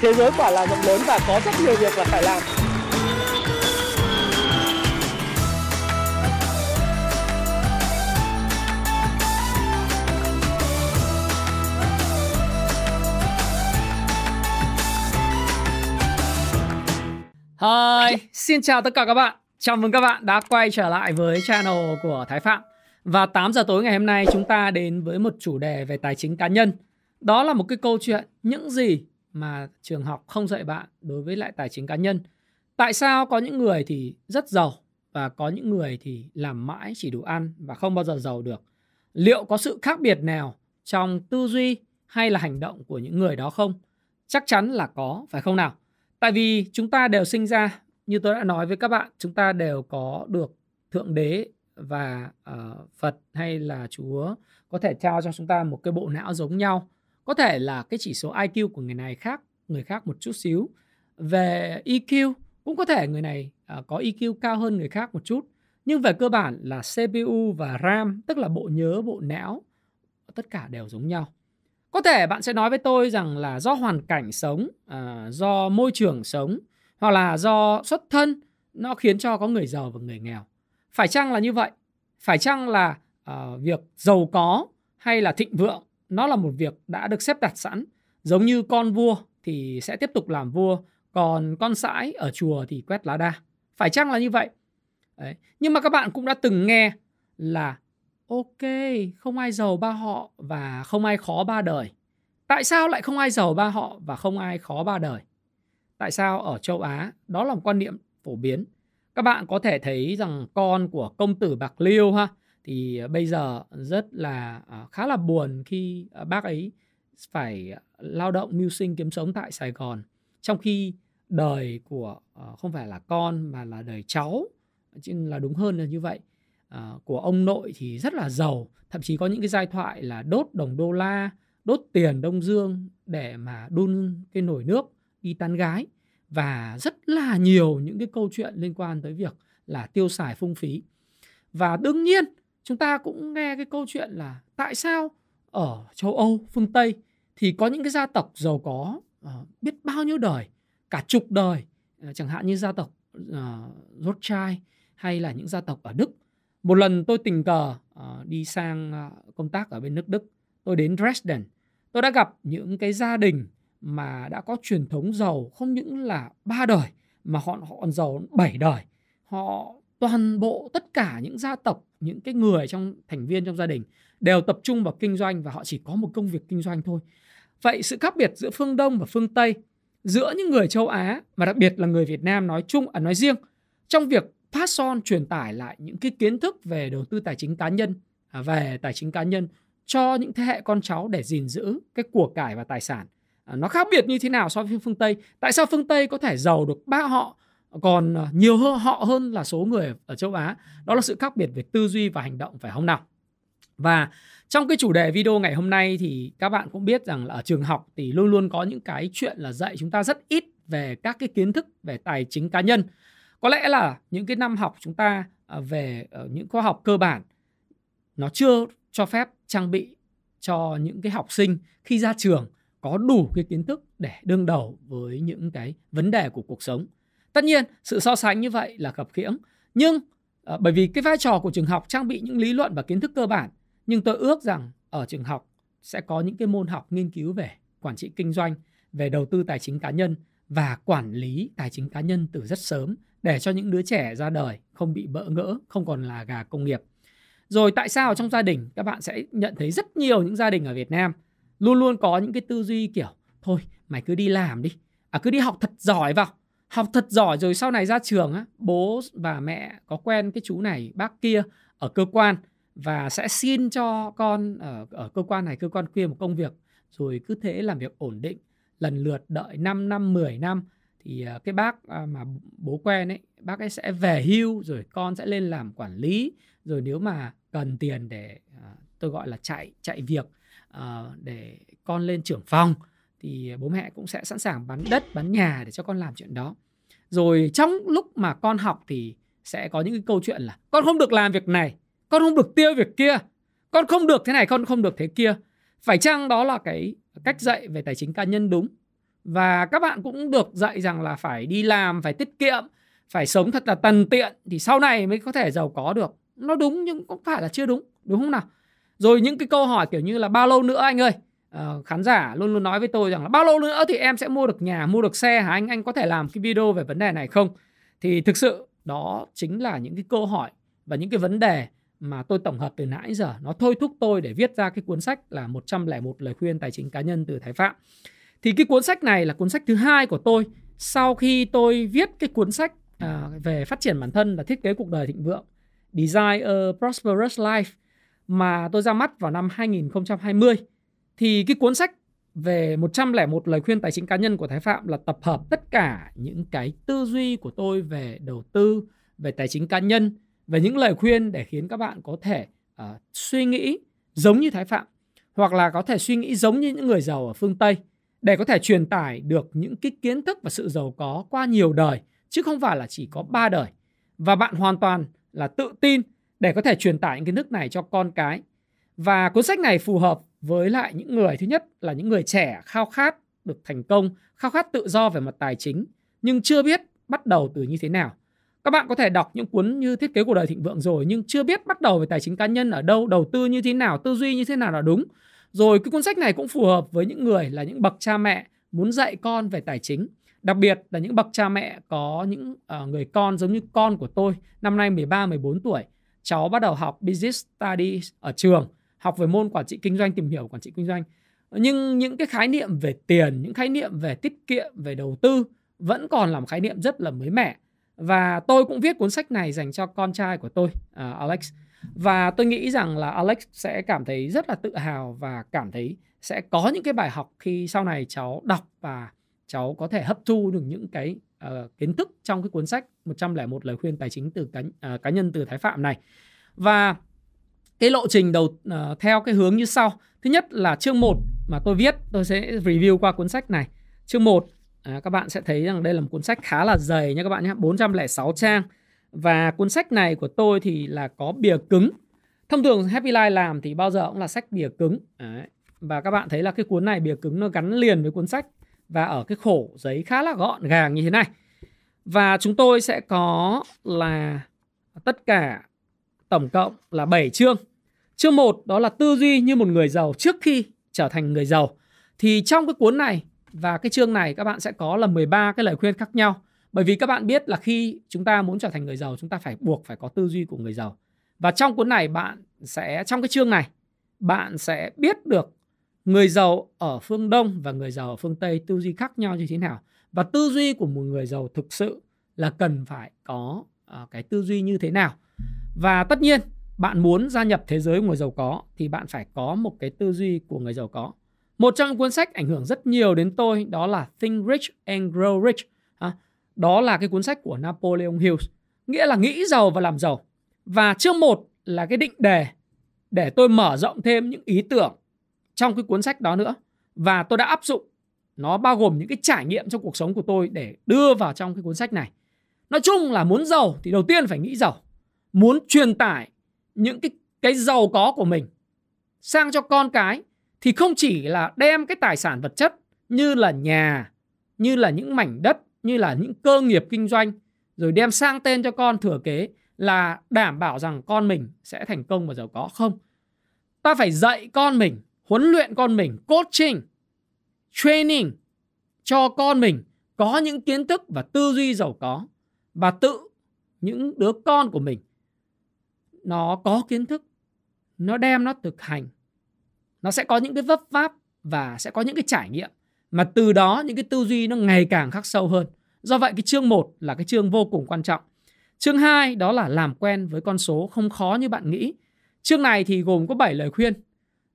thế giới quả là rộng lớn và có rất nhiều việc là phải làm Hi, xin chào tất cả các bạn. Chào mừng các bạn đã quay trở lại với channel của Thái Phạm. Và 8 giờ tối ngày hôm nay chúng ta đến với một chủ đề về tài chính cá nhân. Đó là một cái câu chuyện những gì mà trường học không dạy bạn đối với lại tài chính cá nhân. Tại sao có những người thì rất giàu và có những người thì làm mãi chỉ đủ ăn và không bao giờ giàu được? Liệu có sự khác biệt nào trong tư duy hay là hành động của những người đó không? Chắc chắn là có, phải không nào? Tại vì chúng ta đều sinh ra, như tôi đã nói với các bạn, chúng ta đều có được Thượng Đế và uh, Phật hay là Chúa có thể trao cho chúng ta một cái bộ não giống nhau. Có thể là cái chỉ số IQ của người này khác, người khác một chút xíu. Về EQ cũng có thể người này uh, có EQ cao hơn người khác một chút. Nhưng về cơ bản là CPU và RAM, tức là bộ nhớ, bộ não, tất cả đều giống nhau. Có thể bạn sẽ nói với tôi rằng là do hoàn cảnh sống, uh, do môi trường sống hoặc là do xuất thân nó khiến cho có người giàu và người nghèo. Phải chăng là như vậy? Phải chăng là uh, việc giàu có hay là thịnh vượng nó là một việc đã được xếp đặt sẵn. Giống như con vua thì sẽ tiếp tục làm vua, còn con sãi ở chùa thì quét lá đa. Phải chăng là như vậy? Đấy. nhưng mà các bạn cũng đã từng nghe là, ok, không ai giàu ba họ và không ai khó ba đời. Tại sao lại không ai giàu ba họ và không ai khó ba đời? Tại sao ở châu á, đó là một quan niệm phổ biến. Các bạn có thể thấy rằng con của công tử bạc liêu ha thì ờ, bây giờ rất là ờ, khá là buồn khi ờ, bác ấy phải lao động mưu sinh kiếm sống tại sài gòn. Trong khi đời của không phải là con mà là đời cháu là đúng hơn là như vậy của ông nội thì rất là giàu. Thậm chí có những cái giai thoại là đốt đồng đô la, đốt tiền đông dương để mà đun cái nồi nước đi tán gái. Và rất là nhiều những cái câu chuyện liên quan tới việc là tiêu xài phung phí. Và đương nhiên chúng ta cũng nghe cái câu chuyện là tại sao ở châu Âu phương Tây thì có những cái gia tộc giàu có uh, biết bao nhiêu đời cả chục đời uh, chẳng hạn như gia tộc uh, Rothschild hay là những gia tộc ở Đức một lần tôi tình cờ uh, đi sang uh, công tác ở bên nước Đức, tôi đến Dresden. Tôi đã gặp những cái gia đình mà đã có truyền thống giàu không những là ba đời mà họ họ còn giàu bảy đời. Họ toàn bộ tất cả những gia tộc, những cái người trong thành viên trong gia đình đều tập trung vào kinh doanh và họ chỉ có một công việc kinh doanh thôi. Vậy sự khác biệt giữa phương Đông và phương Tây, giữa những người châu Á và đặc biệt là người Việt Nam nói chung à nói riêng trong việc pass on truyền tải lại những cái kiến thức về đầu tư tài chính cá nhân à, về tài chính cá nhân cho những thế hệ con cháu để gìn giữ cái của cải và tài sản à, nó khác biệt như thế nào so với phương Tây tại sao phương Tây có thể giàu được ba họ còn ờ, nhiều hơn họ hơn là số người ở châu Á. Đó là sự khác biệt về tư duy và hành động phải không nào? Và trong cái chủ đề video ngày hôm nay thì các bạn cũng biết rằng là ở trường học thì luôn luôn có những cái chuyện là dạy chúng ta rất ít về các cái kiến thức về tài chính cá nhân. Có lẽ là những cái năm học chúng ta ờ, về ờ, những khoa học cơ bản, nó chưa cho phép trang bị cho những cái học sinh khi ra trường có đủ cái kiến thức để đương đầu với những cái vấn đề của cuộc sống. Tất nhiên, sự so sánh như vậy là khập khiễng, nhưng à, bởi vì cái vai trò của trường học trang bị những lý luận và kiến thức cơ bản, nhưng tôi ước rằng ở trường học sẽ có những cái môn học nghiên cứu về quản trị kinh doanh, về đầu tư tài chính cá nhân và quản lý tài chính cá nhân từ rất sớm để cho những đứa trẻ ra đời không bị bỡ ngỡ, không còn là gà công nghiệp. Rồi tại sao trong gia đình các bạn sẽ nhận thấy rất nhiều những gia đình ở Việt Nam luôn luôn có những cái tư duy kiểu thôi mày cứ đi làm đi, à cứ đi học thật giỏi vào. Học thật giỏi rồi sau này ra trường á, bố và mẹ có quen cái chú này bác kia ở cơ quan và sẽ xin cho con ở, ở cơ quan này cơ quan kia một công việc. Rồi cứ thế làm việc ổn định lần lượt đợi 5 năm 10 năm. Thì à, cái bác à, mà bố quen ấy bác ấy sẽ về hưu rồi con sẽ lên làm quản lý. Rồi nếu mà cần tiền để à, tôi gọi là chạy chạy việc để con lên trưởng phòng thì bố mẹ cũng sẽ sẵn sàng bán đất, bán nhà để cho con làm chuyện đó. Rồi trong lúc mà con học thì sẽ có những cái câu chuyện là con không được làm việc này, con không được tiêu việc kia, con không được thế này, con không được thế kia. Phải chăng đó là cái cách dạy về tài chính cá nhân đúng? Và các bạn cũng được dạy rằng là phải đi làm, phải tiết kiệm, phải sống thật là tần tiện thì sau này mới có thể giàu có được. Nó đúng nhưng cũng phải là chưa đúng đúng không nào? Rồi những cái câu hỏi kiểu như là bao lâu nữa anh ơi? Uh, khán giả luôn luôn nói với tôi rằng là bao lâu nữa thì em sẽ mua được nhà mua được xe hả anh? Anh có thể làm cái video về vấn đề này không? Thì thực sự đó chính là những cái câu hỏi và những cái vấn đề mà tôi tổng hợp từ nãy giờ. Nó thôi thúc tôi để viết ra cái cuốn sách là 101 lời khuyên tài chính cá nhân từ Thái Phạm. Thì cái cuốn sách này là cuốn sách thứ hai của tôi. Sau khi tôi viết cái cuốn sách à, về phát triển bản thân và thiết kế cuộc đời thịnh vượng Design a Prosperous Life mà tôi ra mắt vào năm 2020 thì cái cuốn sách về 101 lời khuyên tài chính cá nhân của Thái Phạm là tập hợp tất cả những cái tư duy của tôi về đầu tư, về tài chính cá nhân, về những lời khuyên để khiến các bạn có thể uh, suy nghĩ giống như Thái Phạm hoặc là có thể suy nghĩ giống như những người giàu ở phương Tây để có thể truyền tải được những cái kiến thức và sự giàu có qua nhiều đời chứ không phải là chỉ có ba đời. Và bạn hoàn toàn là tự tin để có thể truyền tải những kiến thức này cho con cái. Và cuốn sách này phù hợp với lại những người thứ nhất là những người trẻ khao khát được thành công khao khát tự do về mặt tài chính nhưng chưa biết bắt đầu từ như thế nào. Các bạn có thể đọc những cuốn như thiết kế cuộc đời thịnh vượng rồi nhưng chưa biết bắt đầu về tài chính cá nhân ở đâu đầu tư như thế nào tư duy như thế nào là đúng. Rồi cái cuốn sách này cũng phù hợp với những người là những bậc cha mẹ muốn dạy con về tài chính. Đặc biệt là những bậc cha mẹ có những uh, người con giống như con của tôi, năm nay 13 14 tuổi, cháu bắt đầu học business studies ở trường, học về môn quản trị kinh doanh, tìm hiểu quản trị kinh doanh. Nhưng những cái khái niệm về tiền, những khái niệm về tiết kiệm, về đầu tư vẫn còn là một khái niệm rất là mới mẻ. Và tôi cũng viết cuốn sách này dành cho con trai của tôi, uh, Alex. Và tôi nghĩ rằng là Alex sẽ cảm thấy rất là tự hào và cảm thấy sẽ có những cái bài học khi sau này cháu đọc và cháu có thể hấp thu được những cái uh, kiến thức trong cái cuốn sách 101 lời khuyên tài chính từ cá, uh, cá nhân từ Thái Phạm này. Và cái lộ trình đầu uh, theo cái hướng như sau. Thứ nhất là chương 1 mà tôi viết, tôi sẽ review qua cuốn sách này. Chương 1 à, các bạn sẽ thấy rằng đây là một cuốn sách khá là dày nha các bạn nhé, 406 trang. Và cuốn sách này của tôi thì là có bìa cứng. Thông thường Happy Life làm thì bao giờ cũng là sách bìa cứng. Đấy. Và các bạn thấy là cái cuốn này bìa cứng nó gắn liền với cuốn sách và ở cái khổ giấy khá là gọn gàng như thế này. Và chúng tôi sẽ có là tất cả tổng cộng là 7 chương. Chương 1 đó là tư duy như một người giàu trước khi trở thành người giàu. Thì trong cái cuốn này và cái chương này, các bạn sẽ có là 13 cái lời khuyên khác nhau. Bởi vì các bạn biết là khi chúng ta muốn trở thành người giàu, chúng ta phải buộc phải có tư duy của người giàu. Và trong cuốn này, bạn sẽ, trong cái chương này, bạn sẽ biết được người giàu ở phương Đông và người giàu ở phương Tây tư duy khác nhau như thế nào và tư duy của một người giàu thực sự là cần phải có ờ, cái tư duy như thế nào và tất nhiên bạn muốn gia nhập thế giới của người giàu có thì bạn phải có một cái tư duy của người giàu có. Một trong những cuốn sách ảnh hưởng rất nhiều đến tôi đó là Think Rich and Grow Rich. À, đó là cái cuốn sách của Napoleon Hill nghĩa là nghĩ giàu và làm giàu. Và chương 1 là cái định đề để tôi mở rộng thêm những ý tưởng trong cái cuốn sách đó nữa. Và tôi đã áp dụng nó bao gồm những cái trải nghiệm trong cuộc sống của tôi để đưa vào trong cái cuốn sách này. Nói chung là muốn giàu thì đầu tiên phải nghĩ giàu muốn truyền tải những cái cái giàu có của mình sang cho con cái thì không chỉ là đem cái tài sản vật chất như là nhà như là những mảnh đất như là những cơ nghiệp kinh doanh rồi đem sang tên cho con thừa kế là đảm bảo rằng con mình sẽ thành công và giàu có. Không. Ta phải dạy con mình huấn luyện con mình, coaching, training cho con mình có những kiến thức và tư duy giàu có và tự những đứa con của mình nó có kiến thức, nó đem nó thực hành. Nó sẽ có những cái vấp váp và sẽ có những cái trải nghiệm mà từ đó những cái tư duy nó ngày càng khắc sâu hơn. Do vậy cái chương 1 là cái chương vô cùng quan trọng. Chương 2 đó là làm quen với con số không khó như bạn nghĩ. Chương này thì gồm có 7 lời khuyên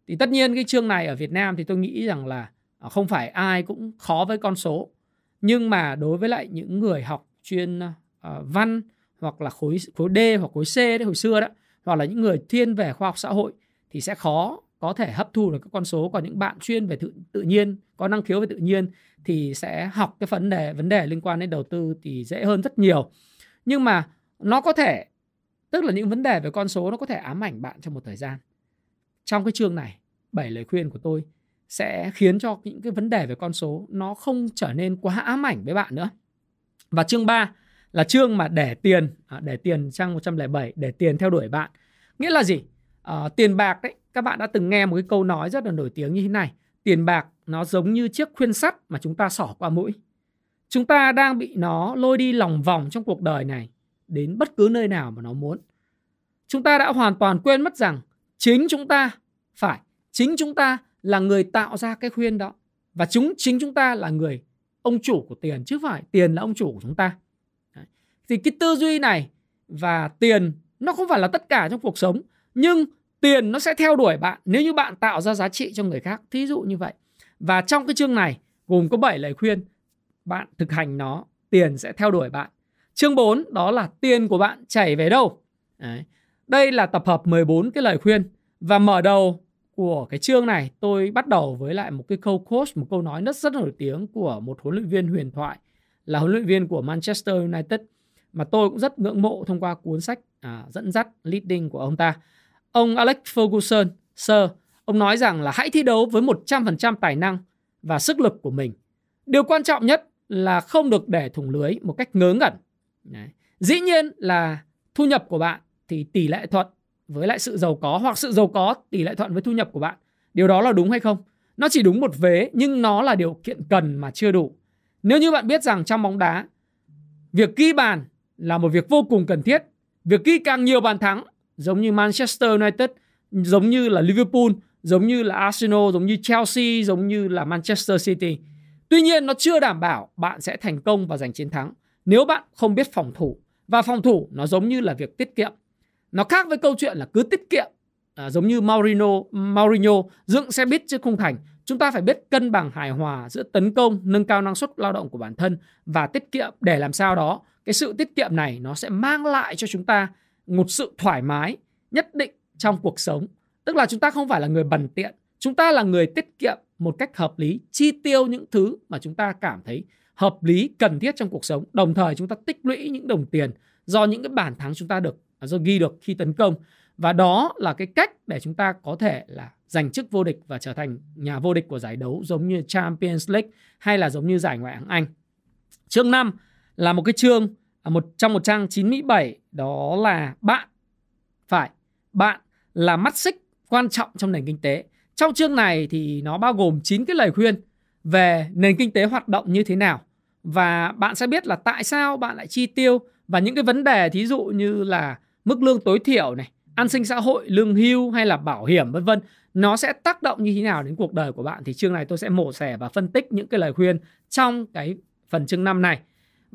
thì tất nhiên cái chương này ở Việt Nam thì tôi nghĩ rằng là à, không phải ai cũng khó với con số nhưng mà đối với lại những người học chuyên uh, văn hoặc là khối khối D hoặc khối C đấy hồi xưa đó hoặc là những người thiên về khoa học xã hội thì sẽ khó có thể hấp thu được các con số. Còn những bạn chuyên về tự, tự nhiên có năng khiếu về tự nhiên thì sẽ học cái vấn đề vấn đề liên quan đến đầu tư thì dễ hơn rất nhiều. Nhưng mà nó có thể tức là những vấn đề về con số nó có thể ám ảnh bạn trong một thời gian. Trong cái chương này bảy lời khuyên của tôi sẽ khiến cho những cái vấn đề về con số nó không trở nên quá ám ảnh với bạn nữa. Và chương 3 là chương mà để tiền, à, để tiền trang 107, để tiền theo đuổi bạn. Nghĩa là gì? À, tiền bạc đấy, các bạn đã từng nghe một cái câu nói rất là nổi tiếng như thế này. Tiền bạc nó giống như chiếc khuyên sắt mà chúng ta xỏ qua mũi. Chúng ta đang bị nó lôi đi lòng vòng trong cuộc đời này đến bất cứ nơi nào mà nó muốn. Chúng ta đã hoàn toàn quên mất rằng chính chúng ta phải chính chúng ta là người tạo ra cái khuyên đó và chúng chính chúng ta là người ông chủ của tiền chứ phải tiền là ông chủ của chúng ta. Thì cái tư duy này và tiền nó không phải là tất cả trong cuộc sống, nhưng tiền nó sẽ theo đuổi bạn nếu như bạn tạo ra giá trị cho người khác. Thí dụ như vậy. Và trong cái chương này gồm có 7 lời khuyên, bạn thực hành nó, tiền sẽ theo đuổi bạn. Chương 4 đó là tiền của bạn chảy về đâu? Đấy. đây là tập hợp 14 cái lời khuyên. Và mở đầu của cái chương này, tôi bắt đầu với lại một cái câu coach một câu nói rất rất nổi tiếng của một huấn luyện viên huyền thoại, là huấn luyện viên của Manchester United mà tôi cũng rất ngưỡng mộ thông qua cuốn sách à, dẫn dắt leading của ông ta Ông Alex Ferguson, Sir, ông nói rằng là hãy thi đấu với 100% tài năng và sức lực của mình. Điều quan trọng nhất là không được để thủng lưới một cách ngớ ngẩn. Đấy. Dĩ nhiên là thu nhập của bạn thì tỷ lệ thuận với lại sự giàu có hoặc sự giàu có tỷ lệ thuận với thu nhập của bạn. Điều đó là đúng hay không? Nó chỉ đúng một vế nhưng nó là điều kiện cần mà chưa đủ. Nếu như bạn biết rằng trong bóng đá, việc ghi bàn là một việc vô cùng cần thiết. Việc ghi càng nhiều bàn thắng giống như Manchester United, giống như là Liverpool, giống như là Arsenal, giống như Chelsea, giống như là Manchester City. Tuy nhiên nó chưa đảm bảo bạn sẽ thành công và giành chiến thắng nếu bạn không biết phòng thủ. Và phòng thủ nó giống như là việc tiết kiệm. Nó khác với câu chuyện là cứ tiết kiệm à, giống như Mourinho, Mourinho dựng xe buýt chứ khung thành. Chúng ta phải biết cân bằng hài hòa giữa tấn công, nâng cao năng suất lao động của bản thân và tiết kiệm để làm sao đó cái sự tiết kiệm này nó sẽ mang lại cho chúng ta một sự thoải mái nhất định trong cuộc sống. Tức là chúng ta không phải là người bần tiện, chúng ta là người tiết kiệm một cách hợp lý, chi tiêu những thứ mà chúng ta cảm thấy hợp lý, cần thiết trong cuộc sống. Đồng thời chúng ta tích lũy những đồng tiền do những cái bàn thắng chúng ta được do ghi được khi tấn công. Và đó là cái cách để chúng ta có thể là giành chức vô địch và trở thành nhà vô địch của giải đấu giống như Champions League hay là giống như giải Ngoại hạng Anh. Chương 5 là một cái chương à, một trong một trang 97 đó là bạn phải bạn là mắt xích quan trọng trong nền kinh tế. Trong chương này thì nó bao gồm 9 cái lời khuyên về nền kinh tế hoạt động như thế nào và bạn sẽ biết là tại sao bạn lại chi tiêu và những cái vấn đề thí dụ như là mức lương tối thiểu này, an sinh xã hội, lương hưu hay là bảo hiểm vân vân nó sẽ tác động như thế nào đến cuộc đời của bạn thì chương này tôi sẽ mổ xẻ và phân tích những cái lời khuyên trong cái phần chương 5 này.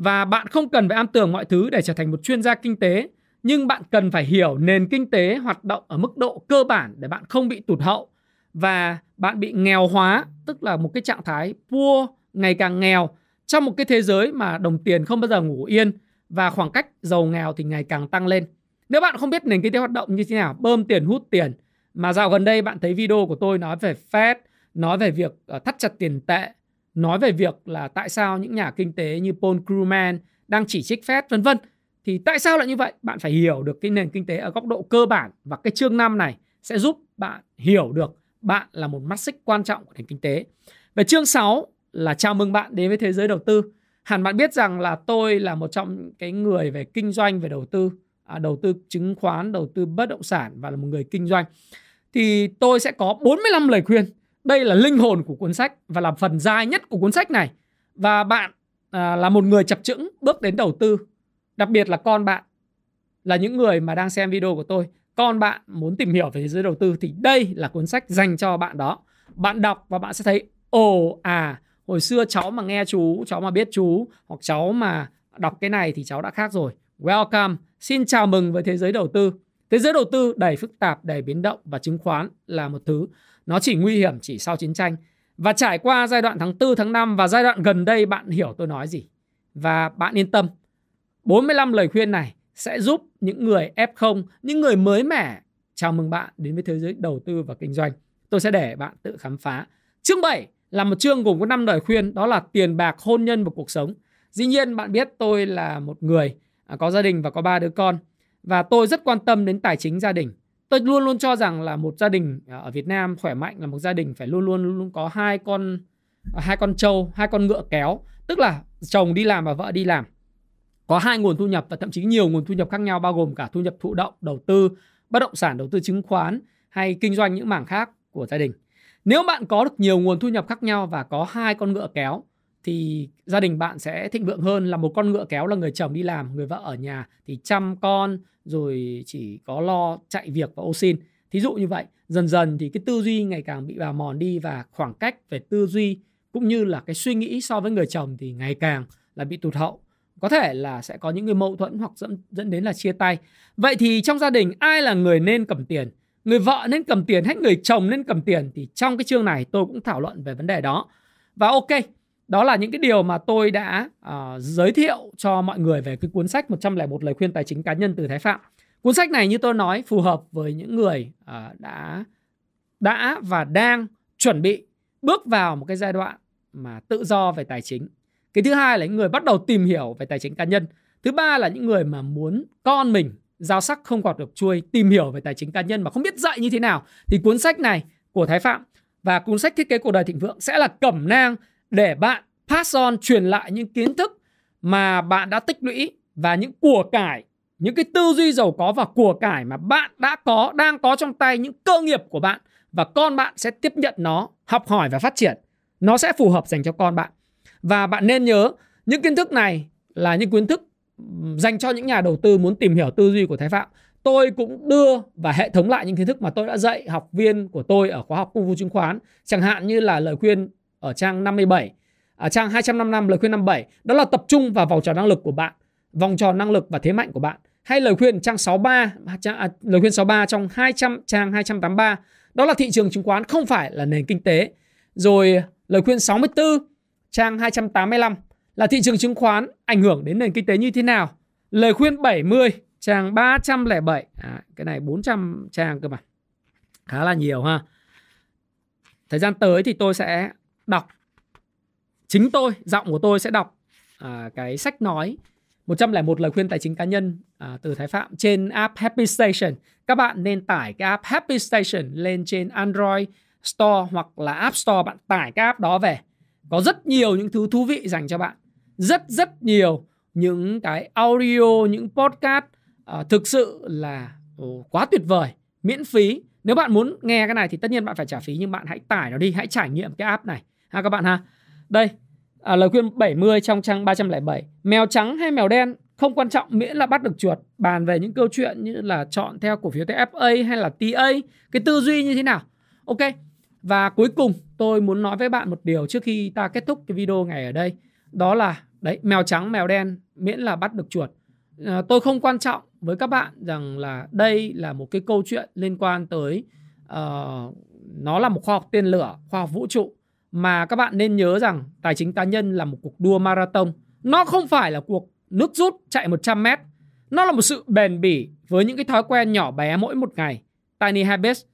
Và bạn không cần phải am tường mọi thứ để trở thành một chuyên gia kinh tế, nhưng bạn cần phải hiểu nền kinh tế hoạt động ở mức độ cơ bản để bạn không bị tụt hậu và bạn bị nghèo hóa, tức là một cái trạng thái poor ngày càng nghèo trong một cái thế giới mà đồng tiền không bao giờ ngủ yên và khoảng cách giàu nghèo thì ngày càng tăng lên. Nếu bạn không biết nền kinh tế hoạt động như thế nào, bơm tiền hút tiền mà dạo gần đây bạn thấy video của tôi nói về Fed, nói về việc ờ, thắt chặt tiền tệ nói về việc là tại sao những nhà kinh tế như Paul Krugman đang chỉ trích Fed vân vân thì tại sao lại như vậy? Bạn phải hiểu được cái nền kinh tế ở góc độ cơ bản và cái chương 5 này sẽ giúp bạn hiểu được bạn là một mắt xích quan trọng của nền kinh tế. Về chương 6 là chào mừng bạn đến với thế giới đầu tư. Hẳn bạn biết rằng là tôi là một trong cái người về kinh doanh về đầu tư, à, đầu tư chứng khoán, đầu tư bất động sản và là một người kinh doanh. Thì tôi sẽ có 45 lời khuyên đây là linh hồn của cuốn sách và là phần dài nhất của cuốn sách này. Và bạn à, là một người chập chững bước đến đầu tư. Đặc biệt là con bạn là những người mà đang xem video của tôi. Con bạn muốn tìm hiểu về thế giới đầu tư thì đây là cuốn sách dành cho bạn đó. Bạn đọc và bạn sẽ thấy ồ à hồi xưa cháu mà nghe chú, cháu mà biết chú hoặc cháu mà đọc cái này thì cháu đã khác rồi. Welcome, xin chào mừng với thế giới đầu tư. Thế giới đầu tư đầy phức tạp, đầy biến động và chứng khoán là một thứ nó chỉ nguy hiểm chỉ sau chiến tranh. Và trải qua giai đoạn tháng 4, tháng 5 và giai đoạn gần đây bạn hiểu tôi nói gì. Và bạn yên tâm, 45 lời khuyên này sẽ giúp những người F0, những người mới mẻ chào mừng bạn đến với thế giới đầu tư và kinh doanh. Tôi sẽ để bạn tự khám phá. Chương 7 là một chương gồm có 5 lời khuyên, đó là tiền bạc, hôn nhân và cuộc sống. Dĩ nhiên bạn biết tôi là một người à, có gia đình và có ba đứa con và tôi rất quan tâm đến tài chính gia đình tôi luôn luôn cho rằng là một gia đình à, ở Việt Nam khỏe mạnh là một gia đình phải luôn luôn luôn có hai con à, hai con trâu, hai con ngựa kéo, tức là chồng đi làm và vợ đi làm. Có hai nguồn thu nhập và thậm chí nhiều nguồn thu nhập khác nhau bao gồm cả thu nhập thụ động, đầu tư, bất động sản, đầu tư chứng khoán hay kinh doanh những mảng khác của gia đình. Nếu bạn có được nhiều nguồn thu nhập khác nhau và có hai con ngựa kéo thì gia đình bạn sẽ thịnh vượng hơn là một con ngựa kéo là người chồng đi làm, người vợ ở nhà thì chăm con rồi chỉ có lo chạy việc và ô xin. Thí dụ như vậy, dần dần thì cái tư duy ngày càng bị bào mòn đi và khoảng cách về tư duy cũng như là cái suy nghĩ so với người chồng thì ngày càng là bị tụt hậu. Có thể là sẽ có những người mâu thuẫn hoặc dẫn dẫn đến là chia tay. Vậy thì trong gia đình ai là người nên cầm tiền? Người vợ nên cầm tiền hay người chồng nên cầm tiền thì trong cái chương này tôi cũng thảo luận về vấn đề đó. Và ok, đó là những cái điều mà tôi đã uh, giới thiệu cho mọi người về cái cuốn sách 101 lời khuyên tài chính cá nhân từ Thái Phạm. Cuốn sách này như tôi nói phù hợp với những người uh, đã đã và đang chuẩn bị bước vào một cái giai đoạn mà tự do về tài chính. Cái thứ hai là những người bắt đầu tìm hiểu về tài chính cá nhân. Thứ ba là những người mà muốn con mình giao sắc không quạt được chuôi tìm hiểu về tài chính cá nhân mà không biết dạy như thế nào thì cuốn sách này của Thái Phạm và cuốn sách thiết kế cuộc đời thịnh vượng sẽ là cẩm nang để bạn pass on truyền lại những kiến thức mà bạn đã tích lũy và những của cải, những cái tư duy giàu có và của cải mà bạn đã có, đang có trong tay những cơ nghiệp của bạn và con bạn sẽ tiếp nhận nó, học hỏi và phát triển. Nó sẽ phù hợp dành cho con bạn. Và bạn nên nhớ những kiến thức này là những kiến thức dành cho những nhà đầu tư muốn tìm hiểu tư duy của Thái Phạm. Tôi cũng đưa và hệ thống lại những kiến thức mà tôi đã dạy học viên của tôi ở khóa học công vụ chứng khoán, chẳng hạn như là lời khuyên ở trang 57 ở à, trang 255 lời khuyên 57 đó là tập trung vào vòng tròn năng lực của bạn, vòng tròn năng lực và thế mạnh của bạn. Hay lời khuyên trang 63 à, trang, à, lời khuyên 63 trong 200 trang 283 đó là thị trường chứng khoán không phải là nền kinh tế. Rồi lời khuyên 64 trang 285 là thị trường chứng khoán ảnh hưởng đến nền kinh tế như thế nào. Lời khuyên 70 trang 307 à, cái này 400 trang cơ mà khá là nhiều ha. Thời gian tới thì tôi sẽ đọc chính tôi giọng của tôi sẽ đọc à, cái sách nói 101 lời khuyên tài chính cá nhân à, từ Thái Phạm trên app Happy Station. Các bạn nên tải cái app Happy Station lên trên Android Store hoặc là App Store. Bạn tải cái app đó về. Có rất nhiều những thứ thú vị dành cho bạn. Rất rất nhiều những cái audio, những podcast à, thực sự là ồ, quá tuyệt vời, miễn phí. Nếu bạn muốn nghe cái này thì tất nhiên bạn phải trả phí nhưng bạn hãy tải nó đi, hãy trải nghiệm cái app này ha các bạn ha. Đây, à, lời khuyên 70 trong trang 307. Mèo trắng hay mèo đen không quan trọng miễn là bắt được chuột. Bàn về những câu chuyện như là chọn theo cổ phiếu FA hay là TA, cái tư duy như thế nào. Ok. Và cuối cùng tôi muốn nói với bạn một điều trước khi ta kết thúc cái video ngày ở đây. Đó là đấy mèo trắng mèo đen miễn là bắt được chuột. À, tôi không quan trọng với các bạn rằng là đây là một cái câu chuyện liên quan tới uh, nó là một khoa học tên lửa, khoa học vũ trụ mà các bạn nên nhớ rằng tài chính cá nhân là một cuộc đua marathon. Nó không phải là cuộc nước rút chạy 100 mét. Nó là một sự bền bỉ với những cái thói quen nhỏ bé mỗi một ngày. Tiny Habits.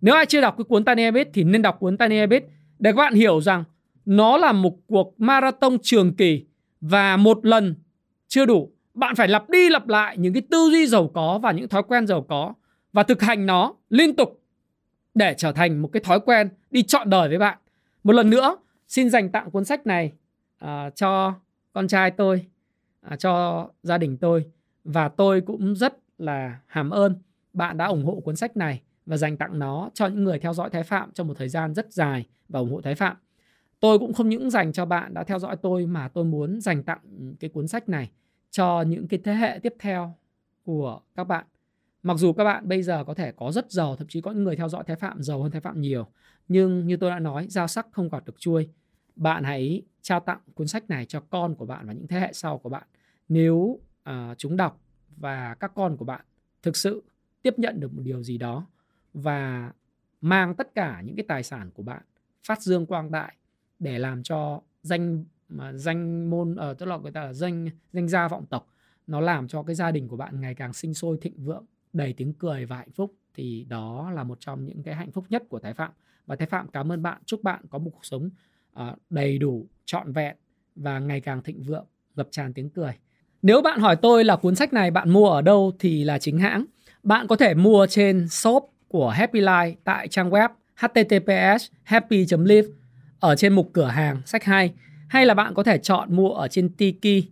Nếu ai chưa đọc cái cuốn Tiny Habits thì nên đọc cuốn Tiny Habits để các bạn hiểu rằng nó là một cuộc marathon trường kỳ và một lần chưa đủ. Bạn phải lặp đi lặp lại những cái tư duy giàu có và những thói quen giàu có và thực hành nó liên tục để trở thành một cái thói quen đi chọn đời với bạn. Một lần nữa, xin dành tặng cuốn sách này uh, cho con trai tôi, uh, cho gia đình tôi và tôi cũng rất là hàm ơn bạn đã ủng hộ cuốn sách này và dành tặng nó cho những người theo dõi Thái Phạm trong một thời gian rất dài và ủng hộ Thái Phạm. Tôi cũng không những dành cho bạn đã theo dõi tôi mà tôi muốn dành tặng cái cuốn sách này cho những cái thế hệ tiếp theo của các bạn. Mặc dù các bạn bây giờ có thể có rất giàu, thậm chí có những người theo dõi Thái Phạm giàu hơn Thái Phạm nhiều. Nhưng như tôi đã nói, giao sắc không gọt được chuôi. Bạn hãy trao tặng cuốn sách này cho con của bạn và những thế hệ sau của bạn. Nếu uh, chúng đọc và các con của bạn thực sự tiếp nhận được một điều gì đó và mang tất cả những cái tài sản của bạn phát dương quang đại để làm cho danh mà danh môn ở uh, tức là người ta là danh danh gia vọng tộc nó làm cho cái gia đình của bạn ngày càng sinh sôi thịnh vượng đầy tiếng cười và hạnh phúc thì đó là một trong những cái hạnh phúc nhất của Thái Phạm. Và Thái Phạm cảm ơn bạn chúc bạn có một cuộc sống uh, đầy đủ trọn vẹn và ngày càng thịnh vượng ngập tràn tiếng cười. Nếu bạn hỏi tôi là cuốn sách này bạn mua ở đâu thì là chính hãng. Bạn có thể mua trên shop của Happy Life tại trang web https happy.live ở trên mục cửa hàng sách hay. Hay là bạn có thể chọn mua ở trên Tiki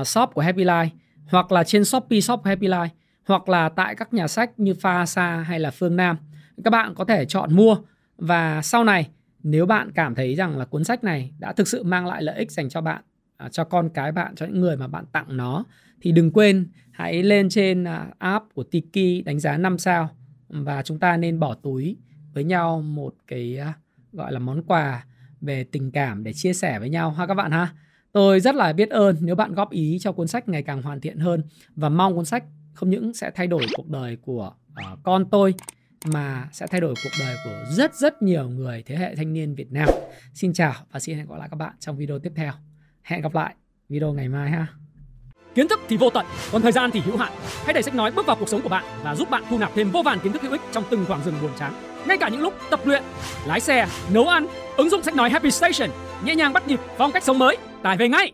uh, shop của Happy Life hoặc là trên Shopee shop của Happy Life hoặc là tại các nhà sách như Pha Sa hay là Phương Nam. Các bạn có thể chọn mua và sau này nếu bạn cảm thấy rằng là cuốn sách này đã thực sự mang lại lợi ích dành cho bạn, à, cho con cái bạn, cho những người mà bạn tặng nó thì đừng quên hãy lên trên à, app của Tiki đánh giá 5 sao và chúng ta nên bỏ túi với nhau một cái à, gọi là món quà về tình cảm để chia sẻ với nhau ha các bạn ha. Tôi rất là biết ơn nếu bạn góp ý cho cuốn sách ngày càng hoàn thiện hơn và mong cuốn sách không những sẽ thay đổi cuộc đời của uh, con tôi mà sẽ thay đổi cuộc đời của rất rất nhiều người thế hệ thanh niên Việt Nam. Xin chào và xin hẹn gặp lại các bạn trong video tiếp theo. Hẹn gặp lại video ngày mai ha. Kiến thức thì vô tận, còn thời gian thì hữu hạn. Hãy để sách nói bước vào cuộc sống của bạn và giúp bạn thu nạp thêm vô vàn kiến thức hữu ích trong từng khoảng rừng buồn chán. Ngay cả những lúc tập luyện, lái xe, nấu ăn, ứng dụng sách nói Happy Station nhẹ nhàng bắt nhịp phong cách sống mới. Tải về ngay.